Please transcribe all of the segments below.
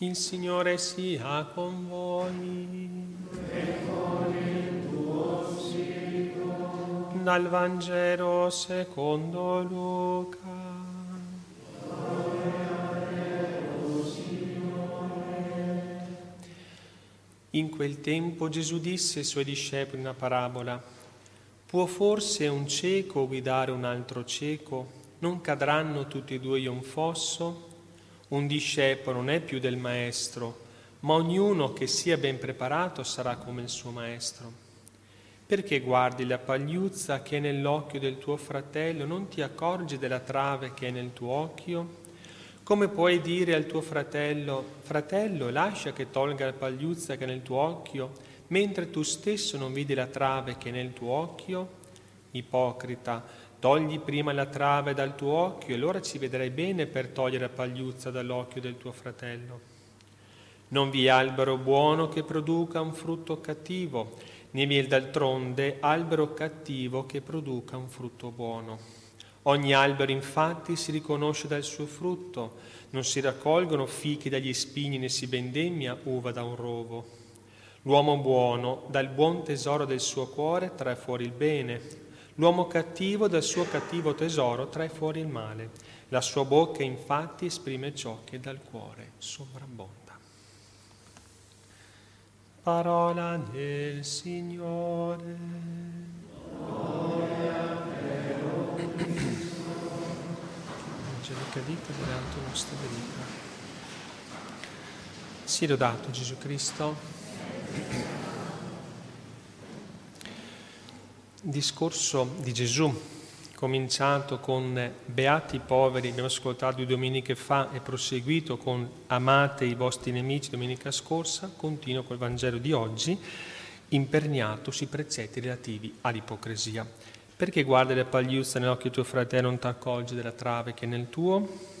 Il Signore sia con voi. E con il tuo spirito. Dal Vangelo secondo Luca. In quel tempo Gesù disse ai suoi discepoli una parabola. Può forse un cieco guidare un altro cieco? Non cadranno tutti e due in un fosso? Un discepolo non è più del maestro, ma ognuno che sia ben preparato sarà come il suo maestro. Perché guardi la pagliuzza che è nell'occhio del tuo fratello, non ti accorgi della trave che è nel tuo occhio? Come puoi dire al tuo fratello, fratello, lascia che tolga la pagliuzza che è nel tuo occhio, mentre tu stesso non vedi la trave che è nel tuo occhio? Ipocrita, Togli prima la trave dal tuo occhio e allora ci vedrai bene per togliere la pagliuzza dall'occhio del tuo fratello. Non vi è albero buono che produca un frutto cattivo, né vi è d'altronde albero cattivo che produca un frutto buono. Ogni albero infatti si riconosce dal suo frutto, non si raccolgono fichi dagli spigni né si vendemmia uva da un rovo. L'uomo buono dal buon tesoro del suo cuore trae fuori il bene, L'uomo cattivo dal suo cattivo tesoro trae fuori il male. La sua bocca infatti esprime ciò che dal cuore sovrabbonda. Parola del Signore. Angelica dita dell'alto nostro benedica. Sia lodato Gesù Cristo. Discorso di Gesù, cominciato con Beati i poveri, abbiamo ascoltato due domeniche fa e proseguito con Amate i vostri nemici domenica scorsa, continuo col Vangelo di oggi, imperniato sui precetti relativi all'ipocrisia. Perché guardi la pagliuzza nell'occhio di tuo fratello e non ti accorgi della trave che è nel tuo?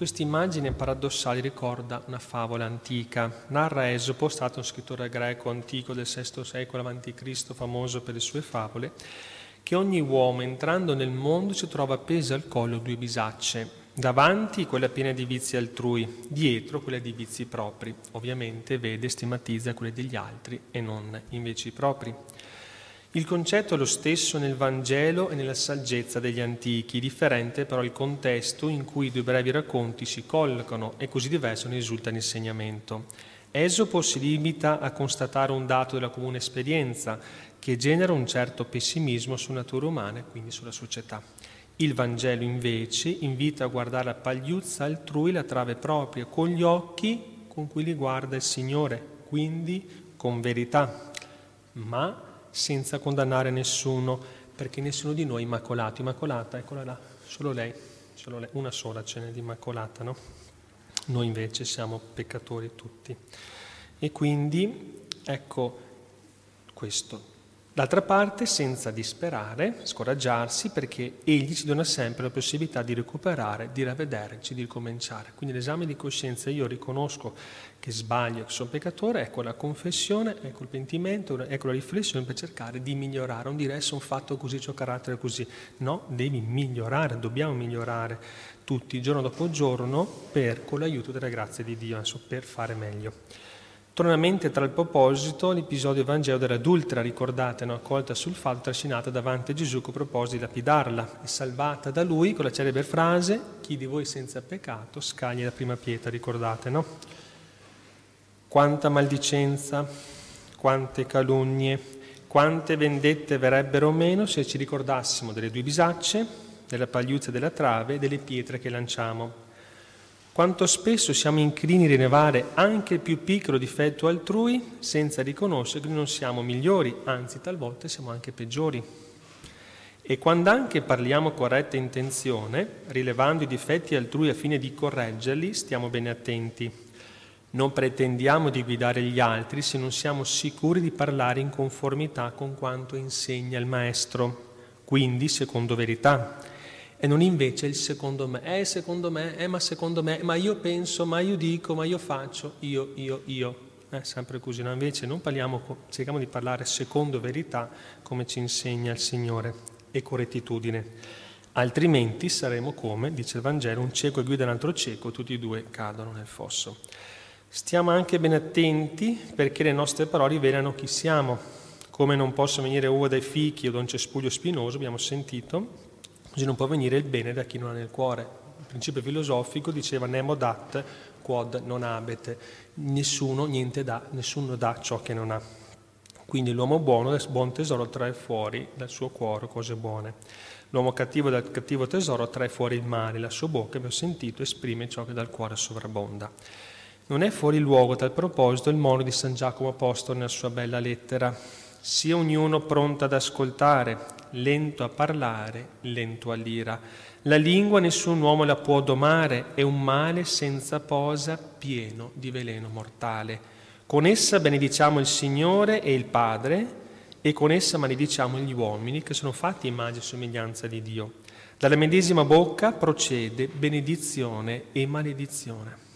Questa immagine paradossale ricorda una favola antica. Narra Esopo, stato un scrittore greco antico del VI secolo a.C., famoso per le sue favole, che ogni uomo entrando nel mondo si trova appese al collo due bisacce, davanti quella piena di vizi altrui, dietro quella di vizi propri. Ovviamente vede e stigmatizza quelle degli altri e non invece i propri. Il concetto è lo stesso nel Vangelo e nella saggezza degli antichi, differente però il contesto in cui i due brevi racconti si collocano e così diverso ne risulta l'insegnamento. Esopo si limita a constatare un dato della comune esperienza che genera un certo pessimismo sulla natura umana e quindi sulla società. Il Vangelo invece invita a guardare la pagliuzza altrui, la trave propria, con gli occhi con cui li guarda il Signore, quindi con verità, ma senza condannare nessuno, perché nessuno di noi è immacolato. Immacolata, eccola là, solo lei, solo lei, una sola ce n'è di immacolata, no? Noi invece siamo peccatori tutti. E quindi, ecco questo. D'altra parte, senza disperare, scoraggiarsi, perché Egli ci dona sempre la possibilità di recuperare, di ravvederci, di ricominciare. Quindi l'esame di coscienza, io riconosco che sbaglio, che sono peccatore, ecco la confessione, ecco il pentimento, ecco la riflessione per cercare di migliorare. Non dire sono fatto così, ho carattere così. No, devi migliorare, dobbiamo migliorare tutti, giorno dopo giorno, per, con l'aiuto della grazia di Dio, adesso, per fare meglio. Torna a mente tra il proposito l'episodio Vangelo dell'adultera, ricordate, no? accolta sul fatto, trascinata davanti a Gesù con proposito di lapidarla e salvata da lui con la celebre frase chi di voi senza peccato scagli la prima pietra, ricordate, no? Quanta maldicenza, quante calunnie, quante vendette verrebbero meno se ci ricordassimo delle due bisacce, della pagliuzza della trave e delle pietre che lanciamo. Quanto spesso siamo inclini a rinevare anche il più piccolo difetto altrui senza riconoscere che non siamo migliori, anzi talvolta siamo anche peggiori. E quando anche parliamo corretta intenzione, rilevando i difetti altrui a fine di correggerli, stiamo bene attenti non pretendiamo di guidare gli altri se non siamo sicuri di parlare in conformità con quanto insegna il Maestro, quindi secondo verità, e non invece il secondo me, eh secondo me, eh ma secondo me, ma io penso, ma io dico, ma io faccio, io, io, io. È sempre così, no? invece non parliamo, cerchiamo di parlare secondo verità come ci insegna il Signore e con rettitudine. altrimenti saremo come, dice il Vangelo, un cieco guida un altro cieco, tutti e due cadono nel fosso. Stiamo anche ben attenti perché le nostre parole rivelano chi siamo. Come non possono venire uva dai fichi o da un cespuglio spinoso, abbiamo sentito, così non può venire il bene da chi non ha nel cuore. Il principio filosofico diceva nemo dat quod non abete, nessuno, niente dà, nessuno dà ciò che non ha. Quindi l'uomo buono del buon tesoro trae fuori dal suo cuore cose buone. L'uomo cattivo dal cattivo tesoro trae fuori il male, la sua bocca, abbiamo sentito, esprime ciò che dal cuore sovrabbonda. Non è fuori luogo tal proposito il mono di San Giacomo Apostolo nella sua bella lettera. Sia ognuno pronto ad ascoltare, lento a parlare, lento all'ira. La lingua nessun uomo la può domare, è un male senza posa pieno di veleno mortale. Con essa benediciamo il Signore e il Padre e con essa malediciamo gli uomini che sono fatti immagine e somiglianza di Dio. Dalla medesima bocca procede benedizione e maledizione.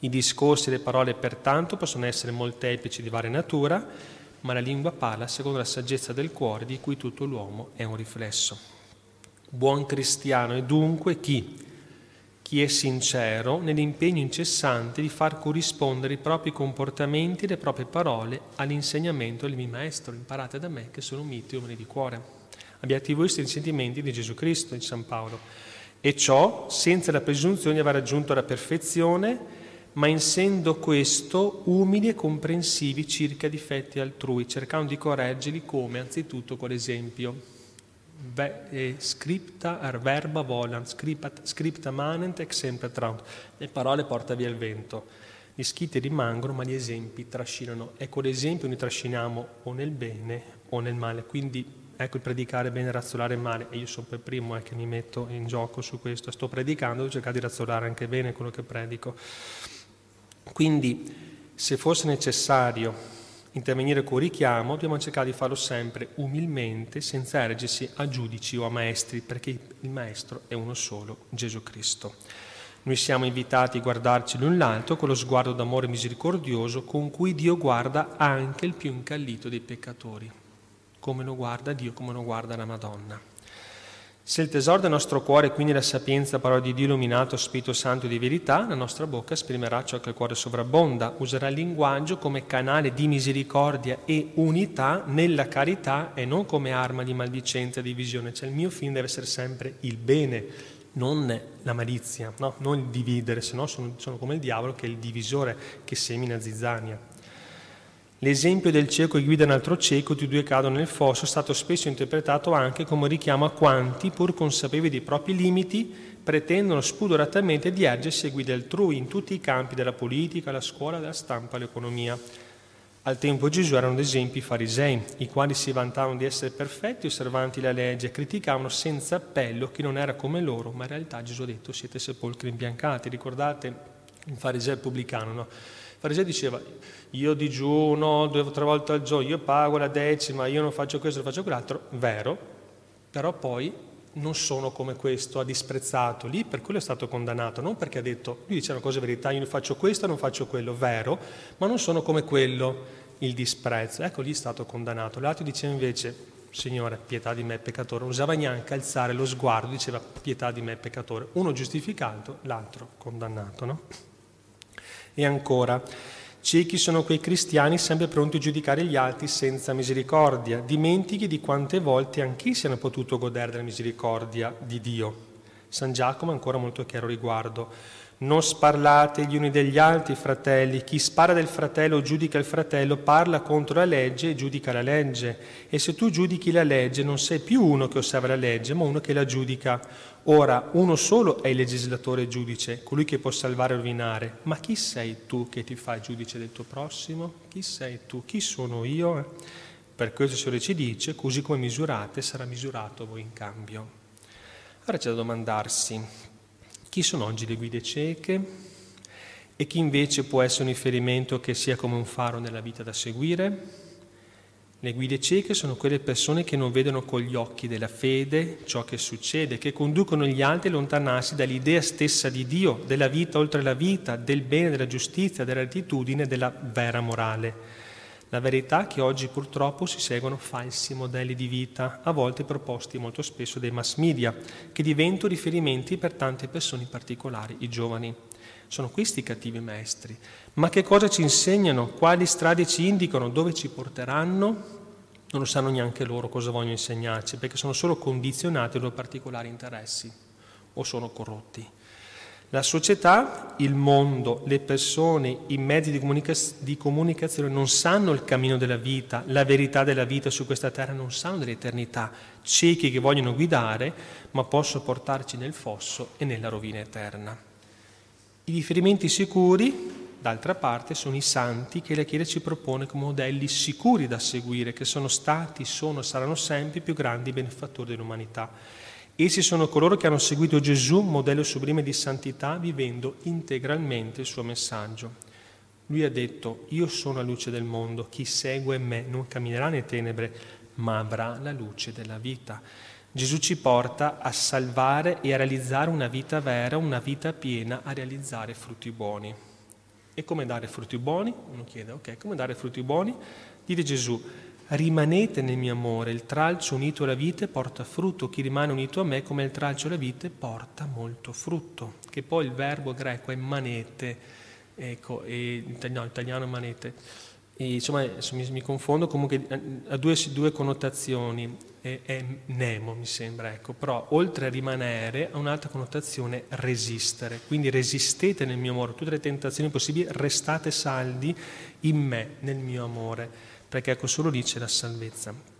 I discorsi e le parole pertanto possono essere molteplici di varia natura, ma la lingua parla secondo la saggezza del cuore di cui tutto l'uomo è un riflesso. Buon cristiano è dunque chi, chi è sincero nell'impegno incessante di far corrispondere i propri comportamenti e le proprie parole all'insegnamento del mio maestro, imparate da me che sono miti uomini di cuore. Abbiate voi questi sentimenti di Gesù Cristo, di San Paolo, e ciò senza la presunzione di aver raggiunto la perfezione, ma essendo questo umili e comprensivi circa difetti altrui, cercando di correggerli come anzitutto con l'esempio scripta ar verba volant, scripta manent ex sempre traunt. Le parole porta via il vento. Gli scritti rimangono, ma gli esempi trascinano. Ecco, l'esempio noi trasciniamo o nel bene o nel male. Quindi ecco il predicare bene e razzolare male. E io sono per primo eh, che mi metto in gioco su questo. Sto predicando, devo cercare di razzolare anche bene quello che predico. Quindi, se fosse necessario intervenire con richiamo, dobbiamo cercare di farlo sempre umilmente, senza ergersi a giudici o a maestri, perché il maestro è uno solo, Gesù Cristo. Noi siamo invitati a guardarci l'un l'altro con lo sguardo d'amore misericordioso con cui Dio guarda anche il più incallito dei peccatori, come lo guarda Dio, come lo guarda la Madonna. Se il tesoro del nostro cuore quindi la sapienza, parola di Dio illuminato, Spirito Santo di verità, la nostra bocca esprimerà ciò che il cuore sovrabbonda, userà il linguaggio come canale di misericordia e unità nella carità e non come arma di maldicenza e divisione. Cioè il mio fine deve essere sempre il bene, non la malizia, no? non il dividere, se no sono, sono come il diavolo che è il divisore che semina zizzania. L'esempio del cieco che guida un altro cieco, e due cadono nel fosso, è stato spesso interpretato anche come richiamo a quanti, pur consapevoli dei propri limiti, pretendono spudoratamente di ergersi a guida altrui in tutti i campi della politica, la scuola, della stampa, l'economia. Al tempo Gesù erano ad esempio i farisei, i quali si vantavano di essere perfetti, osservanti la legge, criticavano senza appello chi non era come loro, ma in realtà Gesù ha detto siete sepolcri imbiancati. Ricordate il fariseo pubblicano, no? Fariseo diceva, io digiuno due o tre volte al giorno, io pago la decima, io non faccio questo, non faccio quell'altro, vero, però poi non sono come questo, ha disprezzato, lì per quello è stato condannato, non perché ha detto, lui dice una cosa verità, io faccio questo, non faccio quello, vero, ma non sono come quello, il disprezzo, ecco lì è stato condannato. L'altro diceva invece, Signore, pietà di me peccatore, non usava neanche alzare lo sguardo, diceva pietà di me peccatore, uno giustificato, l'altro condannato, no? E ancora, ciechi sono quei cristiani sempre pronti a giudicare gli altri senza misericordia, dimentichi di quante volte anch'essi hanno potuto godere della misericordia di Dio. San Giacomo è ancora molto chiaro riguardo. Non sparlate gli uni degli altri, fratelli. Chi spara del fratello o giudica il fratello parla contro la legge e giudica la legge. E se tu giudichi la legge non sei più uno che osserva la legge, ma uno che la giudica. Ora, uno solo è il legislatore giudice, colui che può salvare e rovinare. Ma chi sei tu che ti fai giudice del tuo prossimo? Chi sei tu? Chi sono io? Per questo il Signore ci dice, così come misurate sarà misurato voi in cambio. Ora c'è da domandarsi, chi sono oggi le guide cieche? E chi invece può essere un riferimento che sia come un faro nella vita da seguire? Le guide cieche sono quelle persone che non vedono con gli occhi della fede ciò che succede, che conducono gli altri a allontanarsi dall'idea stessa di Dio, della vita oltre la vita, del bene, della giustizia, della rettitudine, della vera morale. La verità è che oggi purtroppo si seguono falsi modelli di vita, a volte proposti molto spesso dai mass media, che diventano riferimenti per tante persone particolari, i giovani. Sono questi i cattivi maestri. Ma che cosa ci insegnano? Quali strade ci indicano? Dove ci porteranno? Non lo sanno neanche loro cosa vogliono insegnarci, perché sono solo condizionati loro particolari interessi o sono corrotti. La società, il mondo, le persone, i mezzi di, comunica- di, comunicazione non sanno il cammino della vita, la verità della vita su questa terra, non sanno dell'eternità, ciechi che vogliono guidare, ma possono portarci nel fosso e nella rovina eterna. I riferimenti sicuri, d'altra parte, sono i santi che la Chiesa ci propone come modelli sicuri da seguire, che sono stati, sono, saranno sempre i più grandi benefattori dell'umanità. Essi sono coloro che hanno seguito Gesù, modello sublime di santità, vivendo integralmente il suo messaggio. Lui ha detto, io sono la luce del mondo, chi segue me non camminerà nelle tenebre, ma avrà la luce della vita. Gesù ci porta a salvare e a realizzare una vita vera, una vita piena, a realizzare frutti buoni. E come dare frutti buoni? Uno chiede, ok, come dare frutti buoni? Dite Gesù, rimanete nel mio amore, il tralcio unito alla vite porta frutto, chi rimane unito a me come il tralcio alla vite porta molto frutto, che poi il verbo greco è manete, ecco, e, no, italiano manete e, insomma, mi, mi, confondo, comunque ha due, due connotazioni, è, è, Nemo mi sembra, ecco, però oltre a rimanere ha un'altra connotazione resistere, quindi resistete nel mio amore, tutte le tentazioni possibili, restate saldi in me, nel mio amore, perché ecco solo lì c'è la salvezza.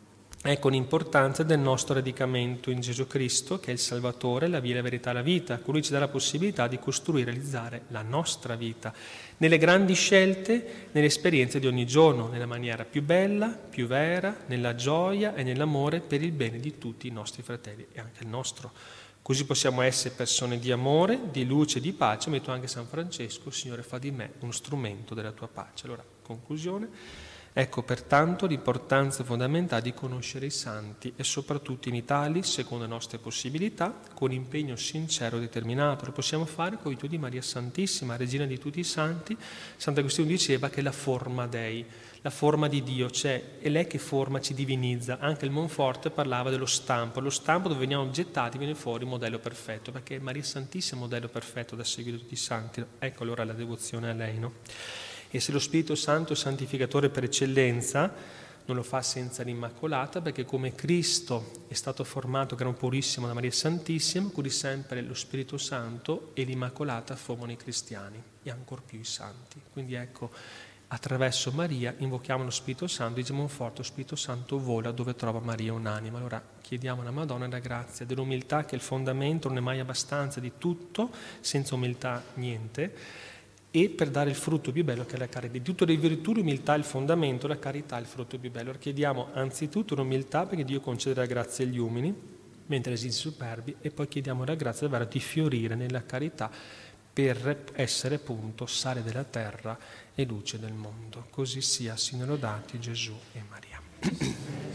Ecco l'importanza del nostro radicamento in Gesù Cristo, che è il Salvatore, la via, la verità, la vita. Colui ci dà la possibilità di costruire e realizzare la nostra vita, nelle grandi scelte, nelle esperienze di ogni giorno, nella maniera più bella, più vera, nella gioia e nell'amore per il bene di tutti i nostri fratelli e anche il nostro. Così possiamo essere persone di amore, di luce, di pace. Metto anche San Francesco, Signore, fa di me uno strumento della tua pace. Allora, conclusione. Ecco pertanto l'importanza fondamentale di conoscere i santi e soprattutto imitarli secondo le nostre possibilità, con impegno sincero e determinato. Lo possiamo fare con il di Maria Santissima, regina di tutti i santi. Sant'Agostino diceva che la forma Dei, la forma di Dio c'è, è lei che forma, ci divinizza. Anche il Monforte parlava dello stampo, lo stampo dove veniamo oggettati viene fuori il modello perfetto, perché Maria Santissima è il modello perfetto da seguire tutti i santi. Ecco allora la devozione a lei, no? E se lo Spirito Santo è santificatore per eccellenza, non lo fa senza l'Immacolata, perché come Cristo è stato formato gran purissimo da Maria Santissima, così sempre lo Spirito Santo e l'Immacolata formano i cristiani e ancor più i santi. Quindi ecco, attraverso Maria invochiamo lo Spirito Santo, diciamo un forte Spirito Santo vola dove trova Maria un'anima. Allora chiediamo alla Madonna la grazia dell'umiltà che è il fondamento, non è mai abbastanza di tutto, senza umiltà niente e per dare il frutto più bello che è la carità. Di tutto le virtù l'umiltà è il fondamento, la carità è il frutto più bello. chiediamo anzitutto l'umiltà perché Dio concede la grazia agli uomini, mentre esiste superbi, e poi chiediamo la grazia davvero di fiorire nella carità per essere appunto sale della terra e luce del mondo. Così sia, siano lodati Gesù e Maria.